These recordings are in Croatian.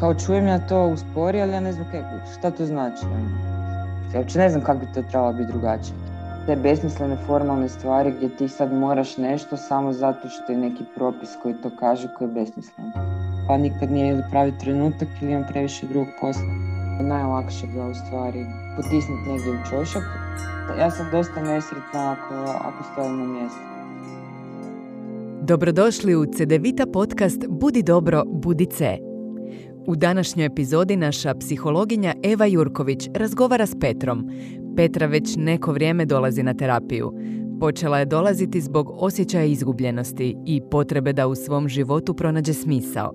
Kao čujem ja to u spori, ali ja ne znam kako, šta to znači. ono. Ja uopće ne znam kako bi to trebalo biti drugačije. Te besmislene formalne stvari gdje ti sad moraš nešto samo zato što je neki propis koji to kaže koji je besmislen. Pa nikad nije ili pravi trenutak ili imam previše drugog posla. Najlakše ga u stvari potisnuti negdje u čošak. Ja sam dosta nesretna ako, ako stojim na mjestu. Dobrodošli u CDVita podcast Budi dobro, budi C. U današnjoj epizodi naša psihologinja Eva Jurković razgovara s Petrom. Petra već neko vrijeme dolazi na terapiju. Počela je dolaziti zbog osjećaja izgubljenosti i potrebe da u svom životu pronađe smisao.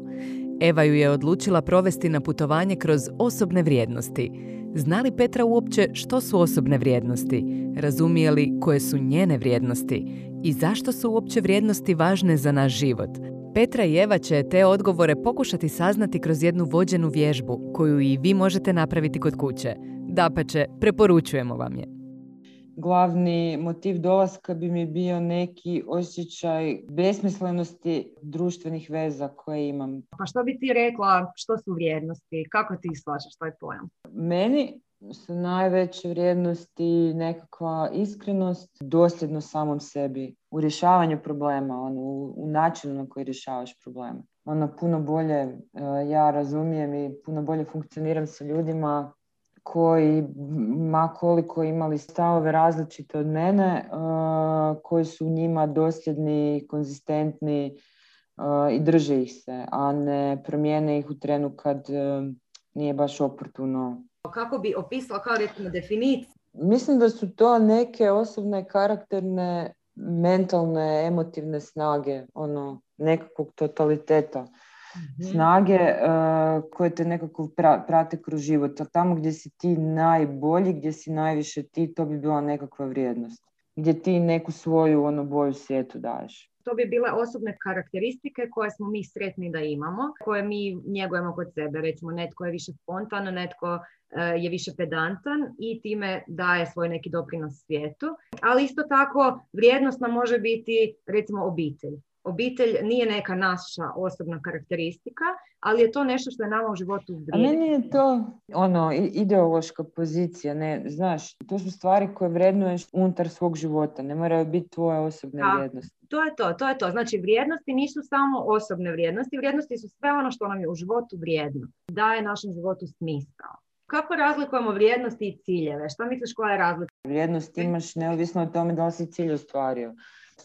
Eva ju je odlučila provesti na putovanje kroz osobne vrijednosti. Zna li Petra uopće što su osobne vrijednosti? Razumije li koje su njene vrijednosti? I zašto su uopće vrijednosti važne za naš život? Petra i Eva će te odgovore pokušati saznati kroz jednu vođenu vježbu koju i vi možete napraviti kod kuće. Dapače, preporučujemo vam je. Glavni motiv dolaska bi mi bio neki osjećaj besmislenosti društvenih veza koje imam. Pa što bi ti rekla, što su vrijednosti? Kako ti shvaćaš taj pojam? Meni su najveće vrijednosti nekakva iskrenost, dosljedno samom sebi u rješavanju problema, ono, u, u načinu na koji rješavaš probleme. Ono, puno bolje e, ja razumijem i puno bolje funkcioniram sa ljudima koji, ma koliko imali stavove različite od mene, e, koji su njima dosljedni, konzistentni e, i drže ih se, a ne promijene ih u trenu kad nije baš oportuno kako bi opisala kao recimo definiciju? Mislim da su to neke osobne karakterne, mentalne, emotivne snage, ono, nekakvog totaliteta. Mhm. Snage uh, koje te nekako prate kroz život. A tamo gdje si ti najbolji, gdje si najviše ti, to bi bila nekakva vrijednost. Gdje ti neku svoju ono, boju svijetu daješ. To bi bile osobne karakteristike koje smo mi sretni da imamo, koje mi njegujemo kod sebe. Recimo, netko je više spontan, netko je više pedantan i time daje svoj neki doprinos svijetu. Ali isto tako vrijednost nam može biti recimo obitelj obitelj nije neka naša osobna karakteristika, ali je to nešto što je nama u životu vrijedno. A meni je to ono ideološka pozicija, ne, znaš, to su stvari koje vrednuješ unutar svog života, ne moraju biti tvoje osobne vrijednosti. To je to, to je to. Znači vrijednosti nisu samo osobne vrijednosti, vrijednosti su sve ono što nam je u životu vrijedno, daje našem životu smisao. Kako razlikujemo vrijednosti i ciljeve? Što misliš koja je razlika? Vrijednost imaš neovisno o tome da li si cilj ostvario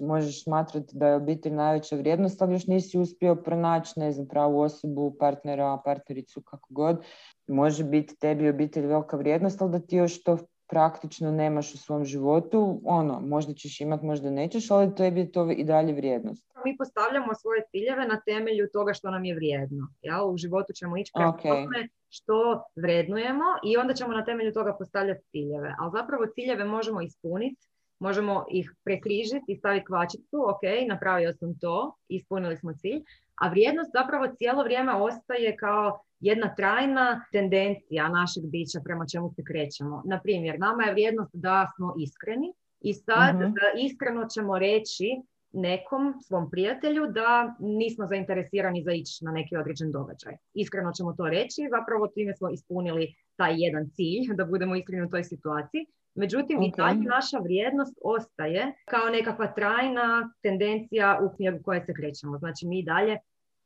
možeš smatrati da je obitelj najveća vrijednost, ali još nisi uspio pronaći, ne znam, pravu osobu, partnera, partnericu, kako god. Može biti tebi obitelj velika vrijednost, ali da ti još to praktično nemaš u svom životu, ono, možda ćeš imat, možda nećeš, ali tebi je to i dalje vrijednost. Mi postavljamo svoje ciljeve na temelju toga što nam je vrijedno. Ja, u životu ćemo ići prema tome što vrednujemo i onda ćemo na temelju toga postavljati ciljeve. Ali zapravo ciljeve možemo ispuniti možemo ih prekrižiti i staviti kvačicu, ok, napravio sam to, ispunili smo cilj, a vrijednost zapravo cijelo vrijeme ostaje kao jedna trajna tendencija našeg bića prema čemu se krećemo. Na primjer, nama je vrijednost da smo iskreni i sad uh iskreno ćemo reći nekom svom prijatelju da nismo zainteresirani za ići na neki određen događaj. Iskreno ćemo to reći, zapravo time smo ispunili taj jedan cilj, da budemo iskreni u toj situaciji. Međutim, okay. i dalje naša vrijednost ostaje kao nekakva trajna tendencija u knjigu koje se krećemo. Znači, mi dalje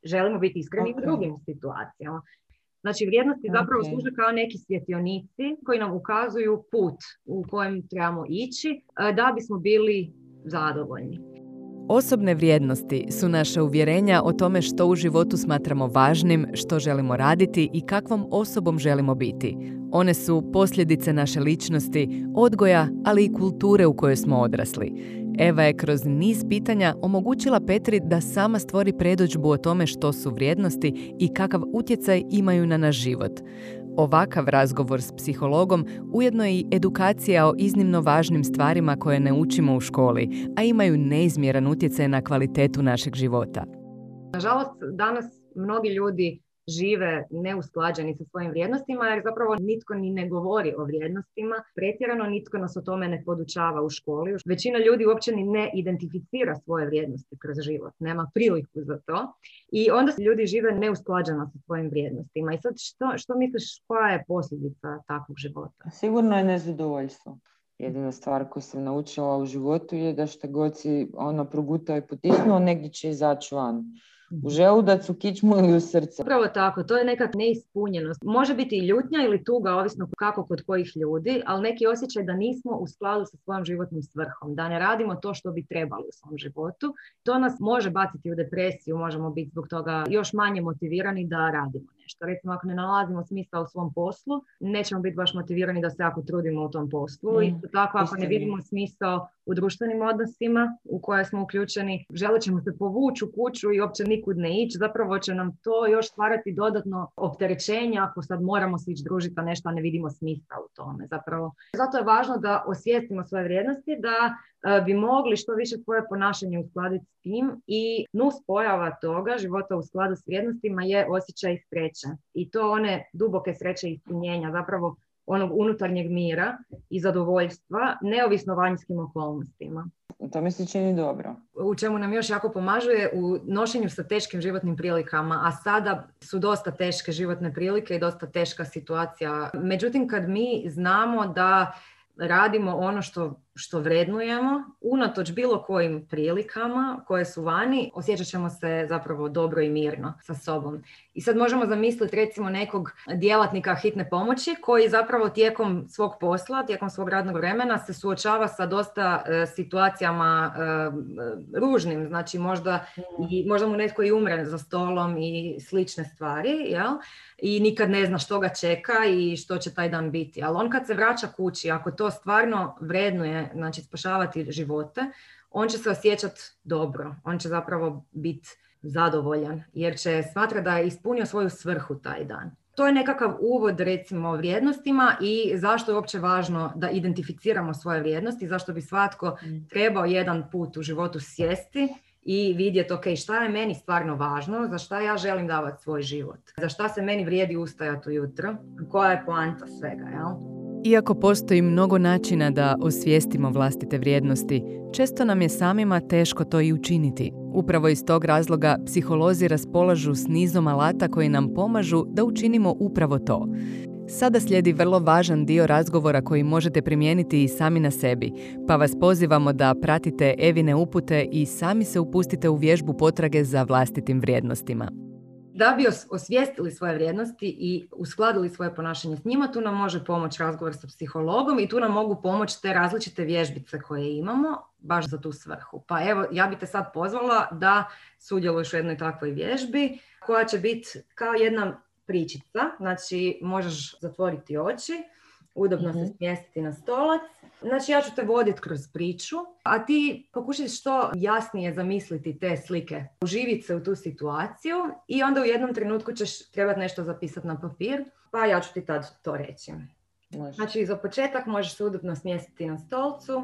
želimo biti iskreni u drugim situacijama. Znači, vrijednosti zapravo služe kao neki svjetionici koji nam ukazuju put u kojem trebamo ići e, da bismo bili zadovoljni. Osobne vrijednosti su naše uvjerenja o tome što u životu smatramo važnim, što želimo raditi i kakvom osobom želimo biti. One su posljedice naše ličnosti, odgoja, ali i kulture u kojoj smo odrasli. Eva je kroz niz pitanja omogućila Petri da sama stvori predođbu o tome što su vrijednosti i kakav utjecaj imaju na naš život. Ovakav razgovor s psihologom ujedno je i edukacija o iznimno važnim stvarima koje ne učimo u školi, a imaju neizmjeran utjecaj na kvalitetu našeg života. Nažalost, danas mnogi ljudi žive neusklađeni sa svojim vrijednostima jer zapravo nitko ni ne govori o vrijednostima. Pretjerano nitko nas o tome ne podučava u školi. Većina ljudi uopće ni ne identificira svoje vrijednosti kroz život. Nema priliku za to. I onda ljudi žive neusklađeno sa svojim vrijednostima. I sad što, što misliš koja je posljedica takvog života? Sigurno je nezadovoljstvo. Jedina stvar koju sam naučila u životu je da šta god si ono progutao i potisnuo, negdje će izaći van u želudac, u kičmu ili u srce. Upravo tako, to je neka neispunjenost. Može biti i ljutnja ili tuga, ovisno kako kod kojih ljudi, ali neki osjećaj da nismo u skladu sa svojom životnom svrhom, da ne radimo to što bi trebali u svom životu. To nas može baciti u depresiju, možemo biti zbog toga još manje motivirani da radimo nešto. Recimo, ako ne nalazimo smisla u svom poslu, nećemo biti baš motivirani da se jako trudimo u tom poslu. Mm, tako, ako ne vidimo smisao u društvenim odnosima u koje smo uključeni, želit ćemo se povući u kuću i uopće nikud ne ići. Zapravo će nam to još stvarati dodatno opterećenje ako sad moramo se ići družiti pa nešto, a ne vidimo smisla u tome. Zapravo, zato je važno da osvijestimo svoje vrijednosti, da bi mogli što više svoje ponašanje uskladiti s tim i nus pojava toga života u skladu s vrijednostima je osjećaj sreće i to one duboke sreće i ispunjenja, zapravo onog unutarnjeg mira i zadovoljstva, neovisno vanjskim okolnostima. To mi se čini dobro. U čemu nam još jako pomažuje u nošenju sa teškim životnim prilikama, a sada su dosta teške životne prilike i dosta teška situacija. Međutim, kad mi znamo da radimo ono što što vrednujemo, unatoč bilo kojim prilikama koje su vani, osjećat ćemo se zapravo dobro i mirno sa sobom. I sad možemo zamisliti recimo nekog djelatnika hitne pomoći koji zapravo tijekom svog posla, tijekom svog radnog vremena se suočava sa dosta e, situacijama e, ružnim, znači možda, i, možda mu netko i umre za stolom i slične stvari, jel? i nikad ne zna što ga čeka i što će taj dan biti. Ali on kad se vraća kući, ako to stvarno vrednuje znači spašavati živote, on će se osjećati dobro, on će zapravo biti zadovoljan jer će smatrati da je ispunio svoju svrhu taj dan. To je nekakav uvod recimo vrijednostima i zašto je uopće važno da identificiramo svoje vrijednosti, zašto bi svatko mm. trebao jedan put u životu sjesti i vidjeti ok, šta je meni stvarno važno, za šta ja želim davati svoj život, za šta se meni vrijedi ustajati ujutro, koja je poanta svega, jel? Iako postoji mnogo načina da osvijestimo vlastite vrijednosti, često nam je samima teško to i učiniti. Upravo iz tog razloga psiholozi raspolažu s nizom alata koji nam pomažu da učinimo upravo to. Sada slijedi vrlo važan dio razgovora koji možete primijeniti i sami na sebi, pa vas pozivamo da pratite Evine upute i sami se upustite u vježbu potrage za vlastitim vrijednostima. Da bi osvijestili svoje vrijednosti i uskladili svoje ponašanje s njima, tu nam može pomoći razgovor sa psihologom i tu nam mogu pomoći te različite vježbice koje imamo baš za tu svrhu. Pa evo, ja bih te sad pozvala da sudjeluješ u jednoj takvoj vježbi koja će biti kao jedna pričica. Znači, možeš zatvoriti oči, udobno se mhm. smjestiti na stolac Znači ja ću te voditi kroz priču, a ti pokušaj što jasnije zamisliti te slike, uživiti se u tu situaciju i onda u jednom trenutku ćeš trebati nešto zapisati na papir, pa ja ću ti tad to reći. Može. Znači za početak možeš se udobno smjestiti na stolcu,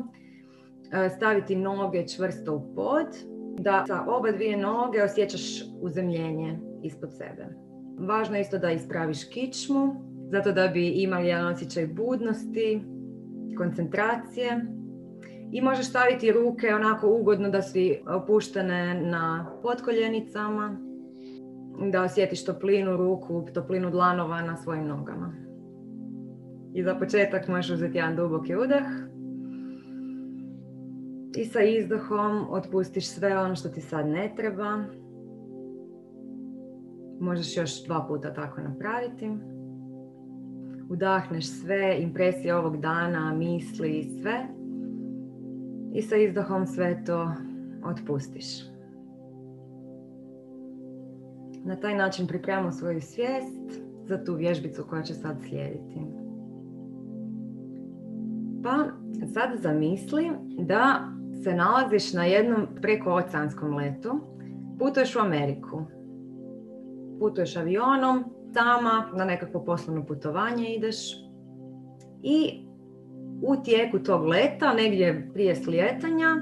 e, staviti noge čvrsto u pod, da sa oba dvije noge osjećaš uzemljenje ispod sebe. Važno je isto da ispraviš kičmu, zato da bi imali jedan osjećaj budnosti, koncentracije i možeš staviti ruke onako ugodno da si opuštene na potkoljenicama, da osjetiš toplinu ruku, toplinu dlanova na svojim nogama. I za početak možeš uzeti jedan duboki udah i sa izdahom otpustiš sve ono što ti sad ne treba. Možeš još dva puta tako napraviti udahneš sve impresije ovog dana, misli i sve i sa izdahom sve to otpustiš. Na taj način pripremamo svoju svijest za tu vježbicu koja će sad slijediti. Pa sad zamisli da se nalaziš na jednom prekooceanskom letu, putuješ u Ameriku. Putuješ avionom sama na nekakvo poslovno putovanje ideš i u tijeku tog leta, negdje prije slijetanja,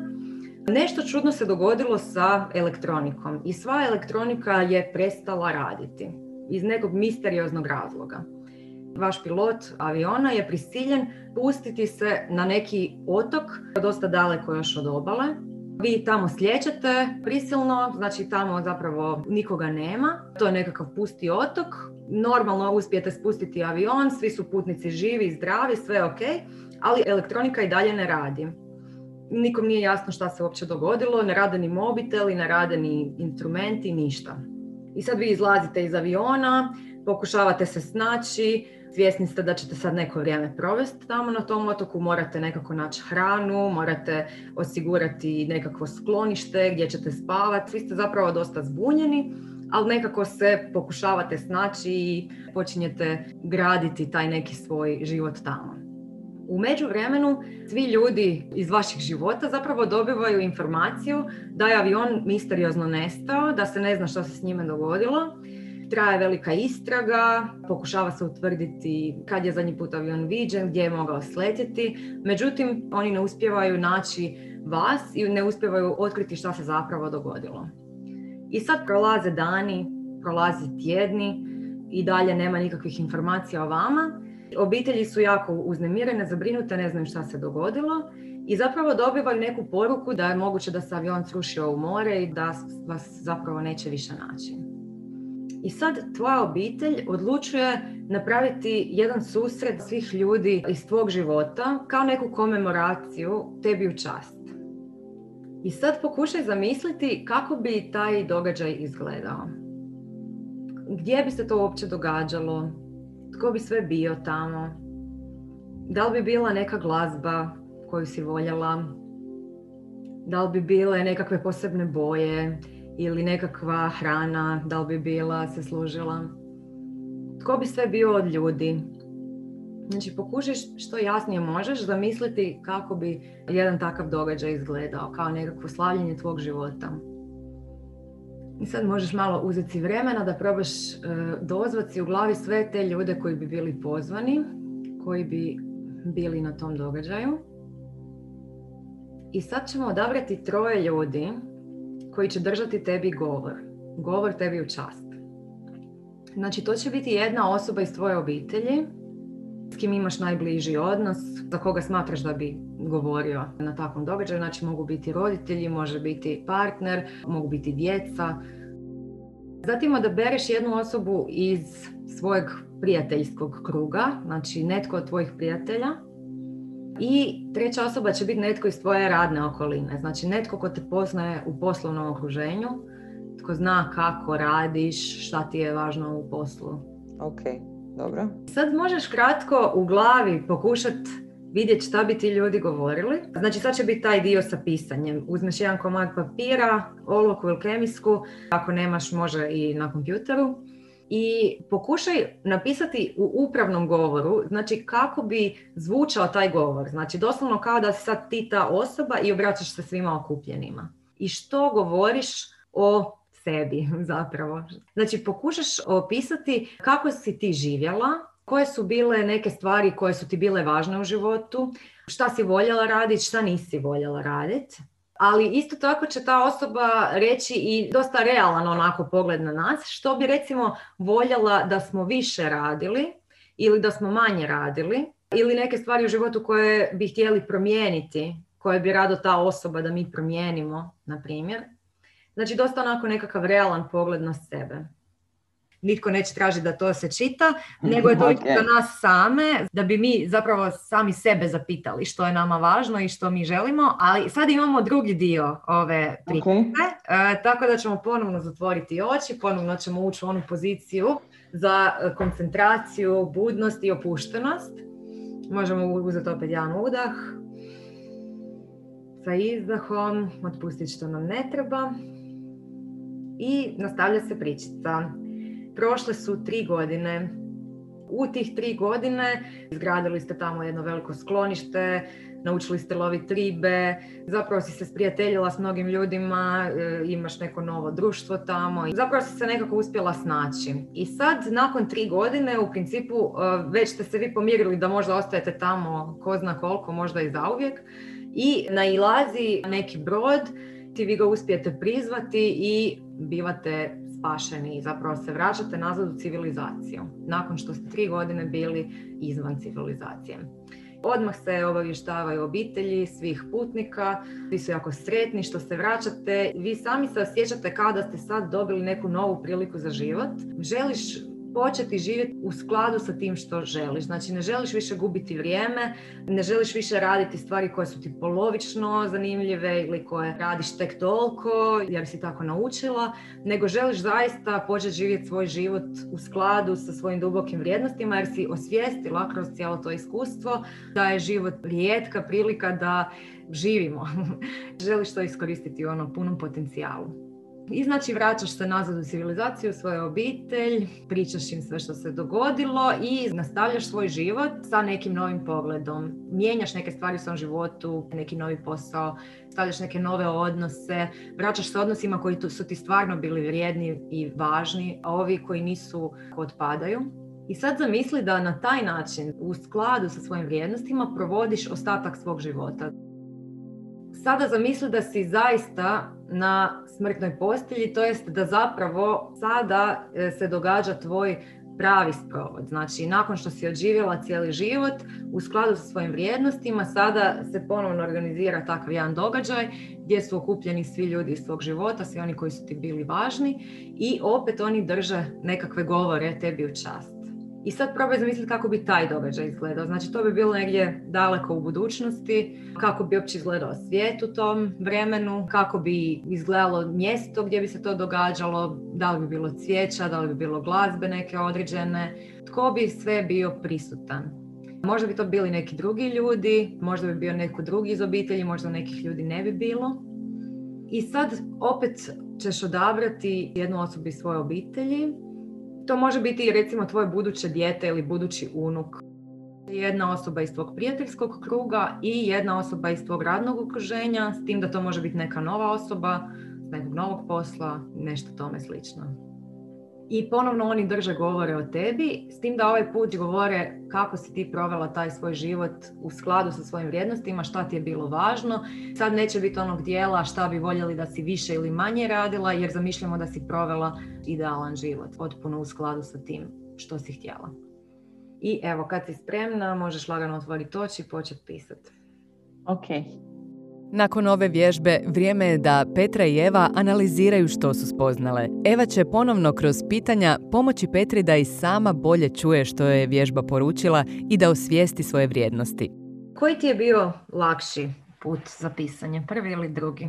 nešto čudno se dogodilo sa elektronikom i sva elektronika je prestala raditi. iz nekog misterioznog razloga. Vaš pilot aviona je prisiljen pustiti se na neki otok, dosta daleko još od obale. Vi tamo slijećete prisilno, znači tamo zapravo nikoga nema. To je nekakav pusti otok. Normalno uspijete spustiti avion, svi su putnici živi, zdravi, sve ok, ali elektronika i dalje ne radi. Nikom nije jasno šta se uopće dogodilo, ne rade ni mobiteli, ne rade ni instrumenti, ništa. I sad vi izlazite iz aviona, pokušavate se snaći, svjesni ste da ćete sad neko vrijeme provesti tamo na tom otoku, morate nekako naći hranu, morate osigurati nekakvo sklonište gdje ćete spavati, svi ste zapravo dosta zbunjeni, ali nekako se pokušavate snaći i počinjete graditi taj neki svoj život tamo. U međuvremenu svi ljudi iz vaših života zapravo dobivaju informaciju da je avion misteriozno nestao, da se ne zna što se s njime dogodilo traje velika istraga, pokušava se utvrditi kad je zadnji put avion viđen, gdje je mogao sletjeti, međutim oni ne uspijevaju naći vas i ne uspijevaju otkriti što se zapravo dogodilo. I sad prolaze dani, prolaze tjedni i dalje nema nikakvih informacija o vama. Obitelji su jako uznemirene, zabrinute, ne znaju šta se dogodilo i zapravo dobivaju neku poruku da je moguće da se avion srušio u more i da vas zapravo neće više naći. I sad tvoja obitelj odlučuje napraviti jedan susret svih ljudi iz tvog života kao neku komemoraciju tebi u čast. I sad pokušaj zamisliti kako bi taj događaj izgledao. Gdje bi se to uopće događalo? Tko bi sve bio tamo? Da li bi bila neka glazba koju si voljela? Da li bi bile nekakve posebne boje? Ili nekakva hrana, da li bi bila, se služila. Tko bi sve bio od ljudi? Znači pokušaj što jasnije možeš zamisliti kako bi jedan takav događaj izgledao, kao nekakvo slavljenje tvog života. I sad možeš malo uzeti vremena da probaš e, dozvati u glavi sve te ljude koji bi bili pozvani, koji bi bili na tom događaju. I sad ćemo odabrati troje ljudi koji će držati tebi govor. Govor tebi u čast. Znači, to će biti jedna osoba iz tvoje obitelji s kim imaš najbliži odnos, za koga smatraš da bi govorio na takvom događaju. Znači, mogu biti roditelji, može biti partner, mogu biti djeca. Zatim odabereš jednu osobu iz svojeg prijateljskog kruga, znači netko od tvojih prijatelja, i treća osoba će biti netko iz tvoje radne okoline, znači netko ko te poznaje u poslovnom okruženju, tko zna kako radiš, šta ti je važno u poslu. Ok, dobro. Sad možeš kratko u glavi pokušati vidjeti šta bi ti ljudi govorili. Znači sad će biti taj dio sa pisanjem. Uzmeš jedan komad papira, olovku ili kemijsku, ako nemaš može i na kompjuteru i pokušaj napisati u upravnom govoru, znači kako bi zvučao taj govor. Znači doslovno kao da si sad ti ta osoba i obraćaš se svima okupljenima. I što govoriš o sebi zapravo. Znači pokušaš opisati kako si ti živjela, koje su bile neke stvari koje su ti bile važne u životu, šta si voljela raditi, šta nisi voljela raditi ali isto tako će ta osoba reći i dosta realan onako pogled na nas, što bi recimo voljela da smo više radili ili da smo manje radili ili neke stvari u životu koje bi htjeli promijeniti, koje bi rado ta osoba da mi promijenimo, na primjer. Znači dosta onako nekakav realan pogled na sebe nitko neće tražiti da to se čita, nego je to okay. za nas same, da bi mi zapravo sami sebe zapitali što je nama važno i što mi želimo, ali sad imamo drugi dio ove priče, e, tako da ćemo ponovno zatvoriti oči, ponovno ćemo ući u onu poziciju za koncentraciju, budnost i opuštenost. Možemo uzeti opet jedan udah. Sa izdahom otpustiti što nam ne treba. I nastavlja se pričica. Prošle su tri godine. U tih tri godine izgradili ste tamo jedno veliko sklonište, naučili ste loviti ribe, zapravo si se sprijateljila s mnogim ljudima, e, imaš neko novo društvo tamo i zapravo si se nekako uspjela snaći. I sad, nakon tri godine, u principu e, već ste se vi pomirili da možda ostajete tamo ko zna koliko, možda i zauvijek i nailazi neki brod, ti vi ga uspijete prizvati i bivate spašeni i zapravo se vraćate nazad u civilizaciju nakon što ste tri godine bili izvan civilizacije. Odmah se obavještavaju obitelji svih putnika, vi su jako sretni što se vraćate, vi sami se osjećate kao da ste sad dobili neku novu priliku za život. Želiš početi živjeti u skladu sa tim što želiš. Znači ne želiš više gubiti vrijeme, ne želiš više raditi stvari koje su ti polovično zanimljive ili koje radiš tek toliko jer si tako naučila, nego želiš zaista početi živjeti svoj život u skladu sa svojim dubokim vrijednostima jer si osvijestila kroz cijelo to iskustvo da je život rijetka prilika da živimo. želiš to iskoristiti u onom punom potencijalu. I znači vraćaš se nazad u civilizaciju, u svoju obitelj, pričaš im sve što se dogodilo i nastavljaš svoj život sa nekim novim pogledom. Mijenjaš neke stvari u svom životu, neki novi posao, stavljaš neke nove odnose, vraćaš se odnosima koji su ti stvarno bili vrijedni i važni, a ovi koji nisu odpadaju. I sad zamisli da na taj način, u skladu sa svojim vrijednostima, provodiš ostatak svog života. Sada zamisli da si zaista na smrtnoj postelji, to jest da zapravo sada e, se događa tvoj pravi sprovod. Znači, nakon što si odživjela cijeli život, u skladu sa svojim vrijednostima, sada se ponovno organizira takav jedan događaj gdje su okupljeni svi ljudi iz svog života, svi oni koji su ti bili važni i opet oni drže nekakve govore tebi u čast. I sad probaj zamisliti kako bi taj događaj izgledao. Znači to bi bilo negdje daleko u budućnosti, kako bi uopće izgledao svijet u tom vremenu, kako bi izgledalo mjesto gdje bi se to događalo, da li bi bilo cvijeća, da li bi bilo glazbe neke određene, tko bi sve bio prisutan. Možda bi to bili neki drugi ljudi, možda bi bio neko drugi iz obitelji, možda nekih ljudi ne bi bilo. I sad opet ćeš odabrati jednu osobu iz svoje obitelji to može biti recimo tvoje buduće dijete ili budući unuk. Jedna osoba iz tvog prijateljskog kruga i jedna osoba iz tvog radnog okruženja, s tim da to može biti neka nova osoba, nekog novog posla, nešto tome slično. I ponovno oni drže govore o tebi, s tim da ovaj put govore kako si ti provela taj svoj život u skladu sa svojim vrijednostima, šta ti je bilo važno. Sad neće biti onog dijela šta bi voljeli da si više ili manje radila, jer zamišljamo da si provela idealan život, potpuno u skladu sa tim što si htjela. I evo, kad si spremna, možeš lagano otvoriti oči i početi pisati. Ok. Nakon ove vježbe vrijeme je da Petra i Eva analiziraju što su spoznale. Eva će ponovno kroz pitanja pomoći Petri da i sama bolje čuje što je vježba poručila i da osvijesti svoje vrijednosti. Koji ti je bio lakši put za pisanje, prvi ili drugi?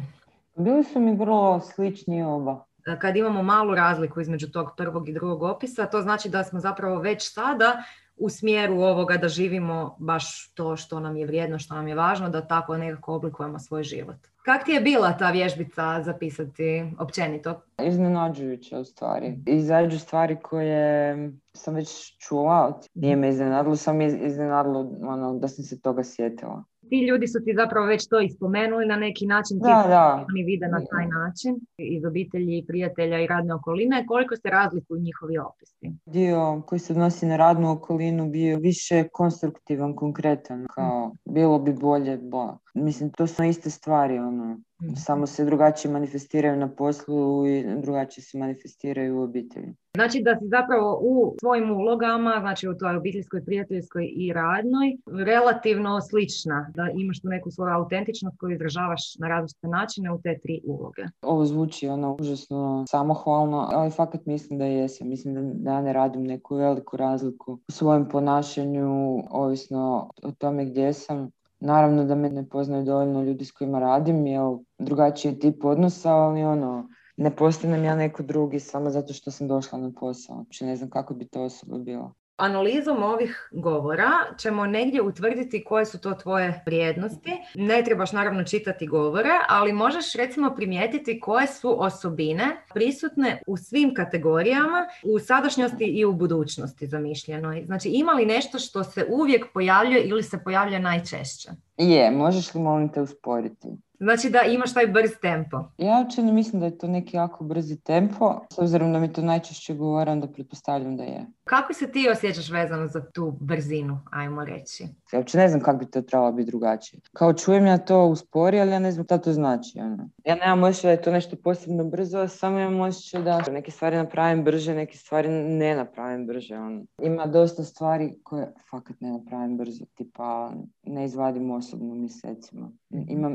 Bili su mi vrlo slični oba. Kad imamo malu razliku između tog prvog i drugog opisa, to znači da smo zapravo već sada u smjeru ovoga da živimo baš to što nam je vrijedno, što nam je važno, da tako nekako oblikujemo svoj život. Kak ti je bila ta vježbica zapisati općenito? Iznenađujuće u stvari. Izađu stvari koje sam već čula, nije me iznenadilo, sam iznenadilo ono, da sam se toga sjetila ti ljudi su ti zapravo već to ispomenuli na neki način, da, ti da. oni vide na taj način iz obitelji, prijatelja i radne okoline. Koliko se razlikuju njihovi opisi? Dio koji se odnosi na radnu okolinu bio više konstruktivan, konkretan, kao bilo bi bolje, bo. Mislim, to su iste stvari, ono. Mhm. Samo se drugačije manifestiraju na poslu i drugačije se manifestiraju u obitelji. Znači da si zapravo u svojim ulogama, znači u toj obiteljskoj, prijateljskoj i radnoj, relativno slična. Da imaš tu neku svoju autentičnost koju izražavaš na različite načine u te tri uloge. Ovo zvuči ono užasno samohvalno, ali fakat mislim da jesam. Mislim da, da ja ne radim neku veliku razliku u svojem ponašanju, ovisno o tome gdje sam. Naravno da me ne poznaju dovoljno ljudi s kojima radim, jer drugačiji tip odnosa, ali ono, ne postanem ja neko drugi samo zato što sam došla na posao. Znači ne znam kako bi to osoba bila. Analizom ovih govora ćemo negdje utvrditi koje su to tvoje vrijednosti. Ne trebaš naravno čitati govore, ali možeš recimo primijetiti koje su osobine prisutne u svim kategorijama, u sadašnjosti i u budućnosti zamišljenoj. Znači ima li nešto što se uvijek pojavljuje ili se pojavlja najčešće? Je, možeš li molim te usporiti? Znači da imaš taj brz tempo. Ja uopće ne mislim da je to neki jako brzi tempo. S obzirom da mi to najčešće govore, onda pretpostavljam da je. Kako se ti osjećaš vezano za tu brzinu, ajmo reći? Ja uopće ne znam kako bi to trebalo biti drugačije. Kao čujem ja to uspori, ali ja ne znam šta to znači. Ono. Ja nemam osjećaj da je to nešto posebno brzo, samo imam osjećaj da neke stvari napravim brže, neke stvari ne napravim brže. Ono. Ima dosta stvari koje fakat ne napravim brzo, tipa ne izvadim osobno mjesecima. Mhm. Imam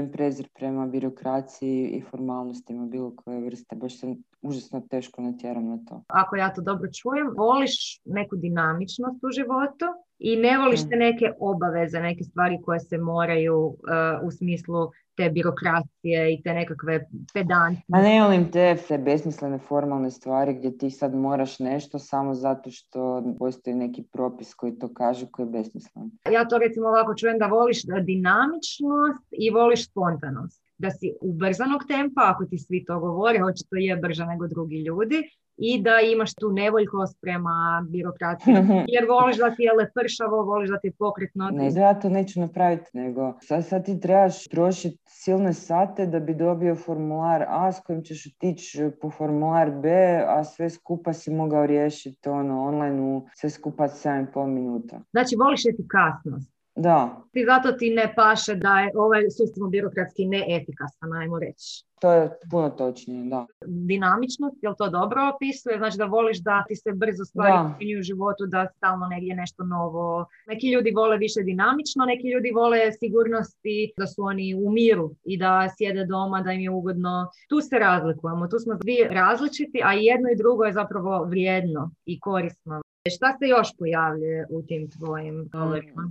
neviđen prezir prema birokraciji i formalnostima bilo koje vrste. Baš sam užasno teško natjeram na to. Ako ja to dobro čujem, voliš neku dinamičnost u životu i ne voliš te neke obaveze, neke stvari koje se moraju uh, u smislu te birokracije i te nekakve pedantne. A ne volim te, te besmislene formalne stvari gdje ti sad moraš nešto samo zato što postoji neki propis koji to kaže koji je besmislen. Ja to recimo ovako čujem da voliš dinamičnost i voliš spontanost da si ubrzanog tempa, ako ti svi to govore, očito je brža nego drugi ljudi, i da imaš tu nevoljkost prema birokraciji. Jer voliš da ti je lepršavo, voliš da ti je pokretno. Ne, ja to neću napraviti, nego sad, sad ti trebaš trošiti silne sate da bi dobio formular A s kojim ćeš otići po formular B, a sve skupa si mogao riješiti ono, online u sve skupa 7,5 minuta. Znači, voliš efikasnost. Da. I zato ti ne paše da je ovaj sustav birokratski neefikasan, ajmo reći. To je puno točnije, da. Dinamičnost, jel to dobro opisuje? Znači da voliš da ti se brzo stvari u životu, da stalno negdje nešto novo. Neki ljudi vole više dinamično, neki ljudi vole sigurnosti, da su oni u miru i da sjede doma, da im je ugodno. Tu se razlikujemo, tu smo svi različiti, a jedno i drugo je zapravo vrijedno i korisno. Šta se još pojavljuje u tim tvojim govorima?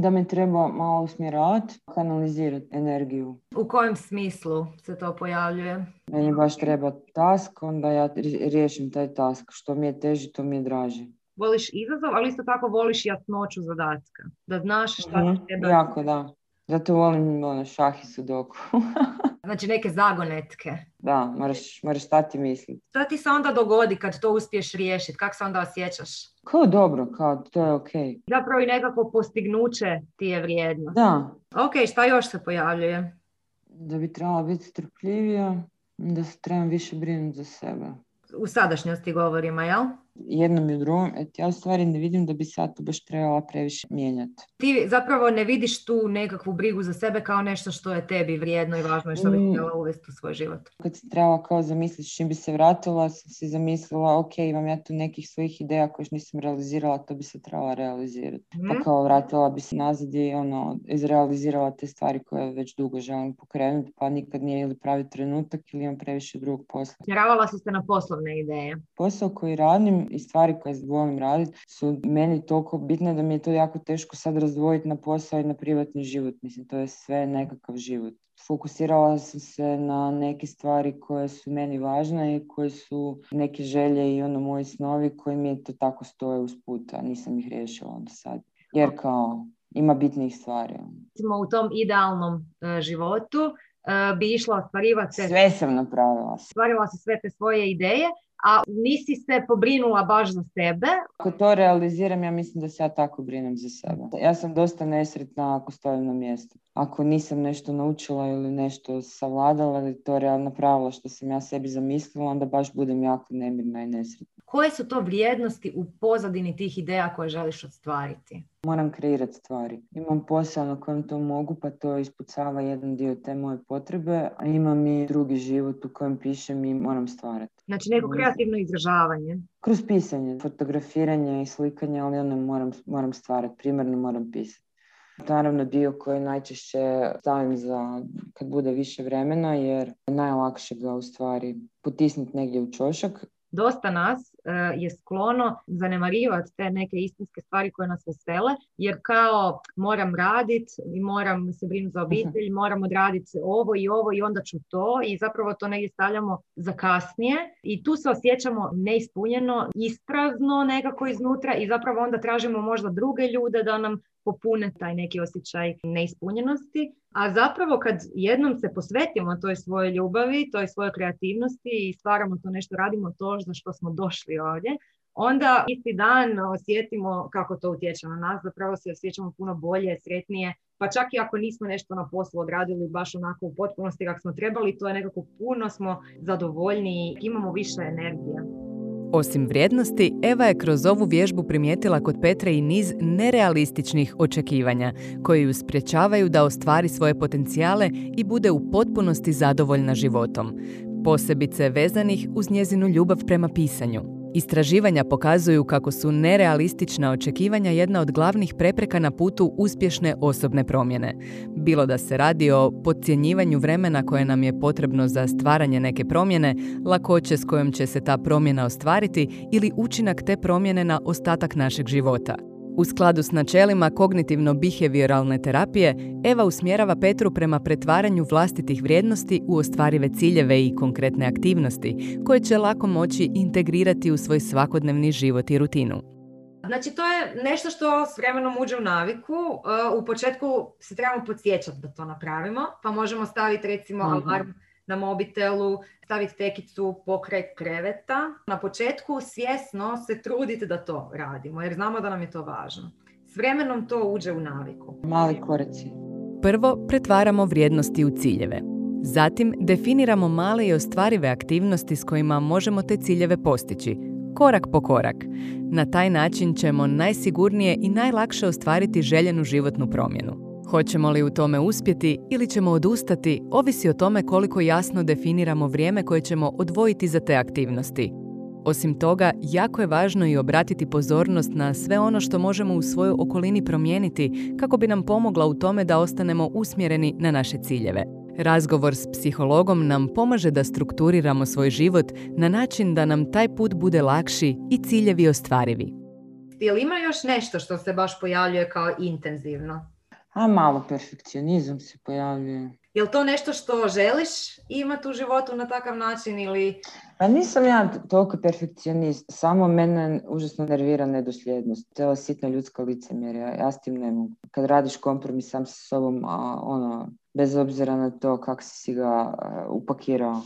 Da me treba malo usmjeravati, kanalizirati energiju. U kojem smislu se to pojavljuje? Meni baš treba task, onda ja riješim taj task. Što mi je teži, to mi je draže. Voliš izazov, ali isto tako voliš jasnoću zadatka. Da znaš šta mm, treba... Jako, da. Zato volim ono, šah i sudoku. znači neke zagonetke. Da, moraš, moraš stati misliti. Šta ti se onda dogodi kad to uspiješ riješiti? Kako se onda osjećaš? Kao dobro, kao to je ok. Zapravo i nekako postignuće ti je vrijedno. Da. Ok, šta još se pojavljuje? Da bi trebala biti strpljivija, da se trebam više brinuti za sebe. U sadašnjosti govorimo, jel? Jednom i drugom, ja u stvari ne vidim da bi sad to baš trebala previše mijenjati. Ti zapravo ne vidiš tu nekakvu brigu za sebe kao nešto što je tebi vrijedno i važno i što bi mm. htjela uvesti u svoj život. Kad si trebala kao zamisliti čim bi se vratila, sam si zamislila, ok, imam ja tu nekih svojih ideja koje nisam realizirala, to bi se trebala realizirati. Mm. Pa kao vratila bi se nazad i ono, izrealizirala te stvari koje već dugo želim pokrenuti, pa nikad nije ili pravi trenutak ili imam previše drugog posla. Vjeravala si se na poslovne ideje? Posao koji radim i stvari koje volim raditi su meni toliko bitne da mi je to jako teško sad razdvojiti na posao i na privatni život. Mislim, to je sve nekakav život. Fokusirala sam se na neke stvari koje su meni važne i koje su neke želje i ono moji snovi koji mi je to tako stoje uz puta. Nisam ih riješila do sad. Jer kao ima bitnih stvari. U tom idealnom e, životu e, bi išla ostvarivati... Sve sam napravila. Ostvarila si sve te svoje ideje, a nisi se pobrinula baš za sebe. Ako to realiziram, ja mislim da se ja tako brinem za sebe. Ja sam dosta nesretna ako stojim na mjestu. Ako nisam nešto naučila ili nešto savladala ili to realno napravila što sam ja sebi zamislila, onda baš budem jako nemirna i nesretna. Koje su to vrijednosti u pozadini tih ideja koje želiš ostvariti? Moram kreirati stvari. Imam posao na kojem to mogu, pa to ispucava jedan dio te moje potrebe, a imam i drugi život u kojem pišem i moram stvarati. Znači neko kreativno izražavanje? Kroz pisanje, fotografiranje i slikanje, ali ono moram, moram stvarati, primarno moram pisati. Naravno dio koji najčešće stavim za kad bude više vremena jer najlakše ga u stvari potisnuti negdje u čošak dosta nas je sklono zanemarivati te neke istinske stvari koje nas vesele, jer kao moram raditi i moram se brinuti za obitelj, mhm. moram odraditi ovo i ovo i onda ću to i zapravo to negdje stavljamo za kasnije i tu se osjećamo neispunjeno, isprazno nekako iznutra i zapravo onda tražimo možda druge ljude da nam popune taj neki osjećaj neispunjenosti. A zapravo kad jednom se posvetimo toj svojoj ljubavi, toj svojoj kreativnosti i stvaramo to nešto, radimo to za što smo došli ovdje, onda isti dan osjetimo kako to utječe na nas, zapravo se osjećamo puno bolje, sretnije, pa čak i ako nismo nešto na poslu odradili baš onako u potpunosti kako smo trebali, to je nekako puno smo zadovoljniji, imamo više energije. Osim vrijednosti, Eva je kroz ovu vježbu primijetila kod Petre i niz nerealističnih očekivanja koji ju sprječavaju da ostvari svoje potencijale i bude u potpunosti zadovoljna životom, posebice vezanih uz njezinu ljubav prema pisanju. Istraživanja pokazuju kako su nerealistična očekivanja jedna od glavnih prepreka na putu uspješne osobne promjene. Bilo da se radi o podcjenjivanju vremena koje nam je potrebno za stvaranje neke promjene, lakoće s kojom će se ta promjena ostvariti ili učinak te promjene na ostatak našeg života. U skladu s načelima kognitivno-bihevioralne terapije, Eva usmjerava Petru prema pretvaranju vlastitih vrijednosti u ostvarive ciljeve i konkretne aktivnosti, koje će lako moći integrirati u svoj svakodnevni život i rutinu. Znači, to je nešto što s vremenom uđe u naviku. Uh, u početku se trebamo podsjećati da to napravimo, pa možemo staviti recimo alarm na mobitelu, staviti tekicu pokraj kreveta. Na početku svjesno se trudite da to radimo jer znamo da nam je to važno. S vremenom to uđe u naviku. Mali koreci. Prvo pretvaramo vrijednosti u ciljeve. Zatim definiramo male i ostvarive aktivnosti s kojima možemo te ciljeve postići, korak po korak. Na taj način ćemo najsigurnije i najlakše ostvariti željenu životnu promjenu. Hoćemo li u tome uspjeti ili ćemo odustati, ovisi o tome koliko jasno definiramo vrijeme koje ćemo odvojiti za te aktivnosti. Osim toga, jako je važno i obratiti pozornost na sve ono što možemo u svojoj okolini promijeniti kako bi nam pomogla u tome da ostanemo usmjereni na naše ciljeve. Razgovor s psihologom nam pomaže da strukturiramo svoj život na način da nam taj put bude lakši i ciljevi ostvarivi. Jel ima još nešto što se baš pojavljuje kao intenzivno? A malo perfekcionizam se pojavljuje. Je li to nešto što želiš imati u životu na takav način ili... Pa nisam ja toliko perfekcionist, samo mene užasno nervira nedosljednost. je sitna ljudska licemjerja, ja s tim ne mogu. Kad radiš kompromis sam sa sobom, a ono, bez obzira na to kako si si ga upakirao,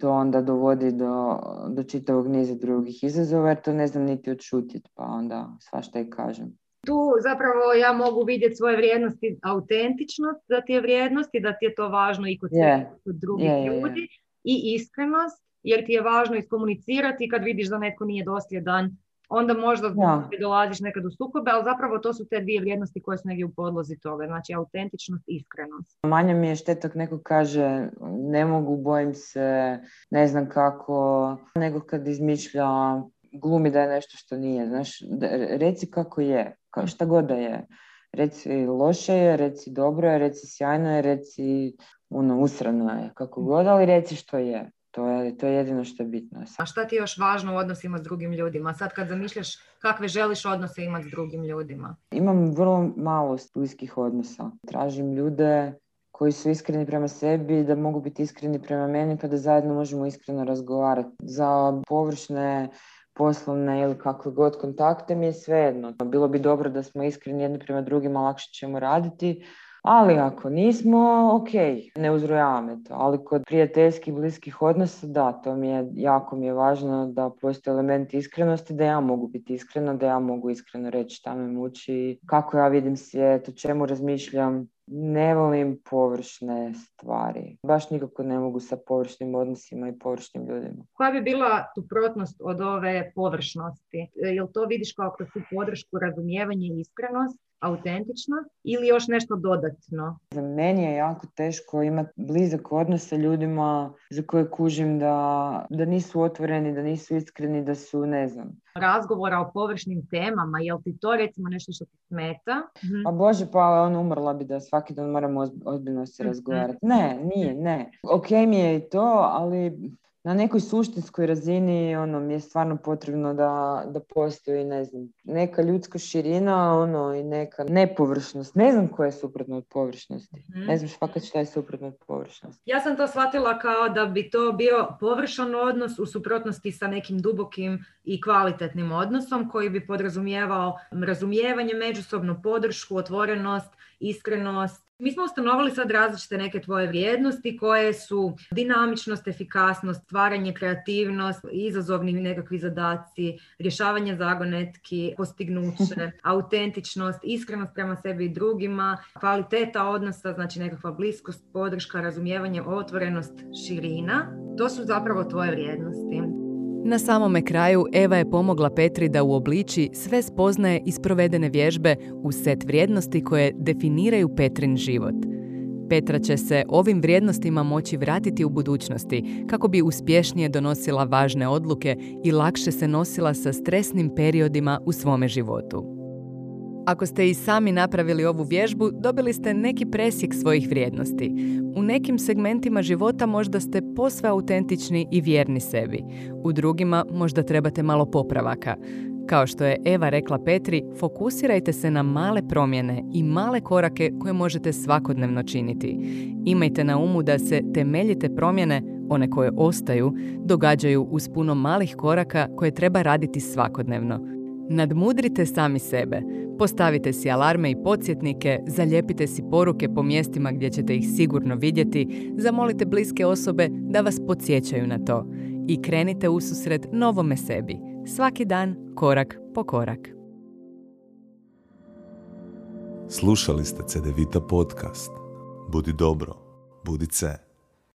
to onda dovodi do, do čitavog niza drugih izazova, jer to ne znam niti odšutiti, pa onda svašta i kažem tu zapravo ja mogu vidjeti svoje vrijednosti, autentičnost da ti je vrijednost i da ti je to važno i kod, yeah. kod drugih ljudi i iskrenost jer ti je važno iskomunicirati kad vidiš da netko nije dosljedan onda možda yeah. dolaziš nekad u sukobe, ali zapravo to su te dvije vrijednosti koje su negdje u podlozi toga, znači autentičnost i iskrenost. Manje mi je štetak neko kaže ne mogu, bojim se, ne znam kako, nego kad izmišlja glumi da je nešto što nije. Znaš, reci kako je, kao šta god da je. Reci loše je, reci dobro je, reci sjajno je, reci ono, usrano je, kako god, ali reci što je. To je, to je jedino što je bitno. A šta ti je još važno u odnosima s drugim ljudima? Sad kad zamišljaš kakve želiš odnose imati s drugim ljudima? Imam vrlo malo bliskih odnosa. Tražim ljude koji su iskreni prema sebi, da mogu biti iskreni prema meni, pa da zajedno možemo iskreno razgovarati. Za površne poslovne ili kakve god kontakte mi je svejedno. Bilo bi dobro da smo iskreni jedni prema drugima, lakše ćemo raditi, ali ako nismo, ok, ne uzrojava to. Ali kod prijateljskih, bliskih odnosa, da, to mi je, jako mi je važno da postoje element iskrenosti, da ja mogu biti iskrena, da ja mogu iskreno reći šta me muči, kako ja vidim svijet, o čemu razmišljam, ne volim površne stvari. Baš nikako ne mogu sa površnim odnosima i površnim ljudima. Koja bi bila suprotnost od ove površnosti? Jel to vidiš kao kroz podršku, razumijevanje i iskrenost? Autentično ili još nešto dodatno? Za meni je jako teško imati blizak odnos sa ljudima za koje kužim da, da nisu otvoreni, da nisu iskreni, da su, ne znam. Razgovora o površnim temama, jel ti to recimo nešto što ti smeta? Pa Bože, pa on umrla bi da svaki dan moramo ozbiljno se mhm. razgovarati. Ne, nije, ne. Ok mi je i to, ali na nekoj suštinskoj razini ono mi je stvarno potrebno da, da postoji ne znam, neka ljudska širina ono i neka nepovršnost. Ne znam koja je suprotno od površnosti. mm Ne znam fakat šta je suprotno od površnosti. Ja sam to shvatila kao da bi to bio površan odnos u suprotnosti sa nekim dubokim i kvalitetnim odnosom koji bi podrazumijevao razumijevanje, međusobnu podršku, otvorenost, iskrenost, mi smo ustanovali sad različite neke tvoje vrijednosti koje su dinamičnost, efikasnost, stvaranje, kreativnost, izazovni nekakvi zadaci, rješavanje zagonetki, postignuće, autentičnost, iskrenost prema sebi i drugima, kvaliteta odnosa, znači nekakva bliskost, podrška, razumijevanje, otvorenost, širina. To su zapravo tvoje vrijednosti. Na samome kraju Eva je pomogla Petri da uobliči sve spoznaje iz provedene vježbe u set vrijednosti koje definiraju Petrin život. Petra će se ovim vrijednostima moći vratiti u budućnosti kako bi uspješnije donosila važne odluke i lakše se nosila sa stresnim periodima u svome životu. Ako ste i sami napravili ovu vježbu, dobili ste neki presjek svojih vrijednosti. U nekim segmentima života možda ste posve autentični i vjerni sebi. U drugima možda trebate malo popravaka. Kao što je Eva rekla Petri, fokusirajte se na male promjene i male korake koje možete svakodnevno činiti. Imajte na umu da se temeljite promjene, one koje ostaju, događaju uz puno malih koraka koje treba raditi svakodnevno. Nadmudrite sami sebe. Postavite si alarme i podsjetnike, zalijepite si poruke po mjestima gdje ćete ih sigurno vidjeti, zamolite bliske osobe da vas podsjećaju na to i krenite ususret novome sebi, svaki dan, korak po korak. Slušali ste CDVita podcast. Budi dobro, budi.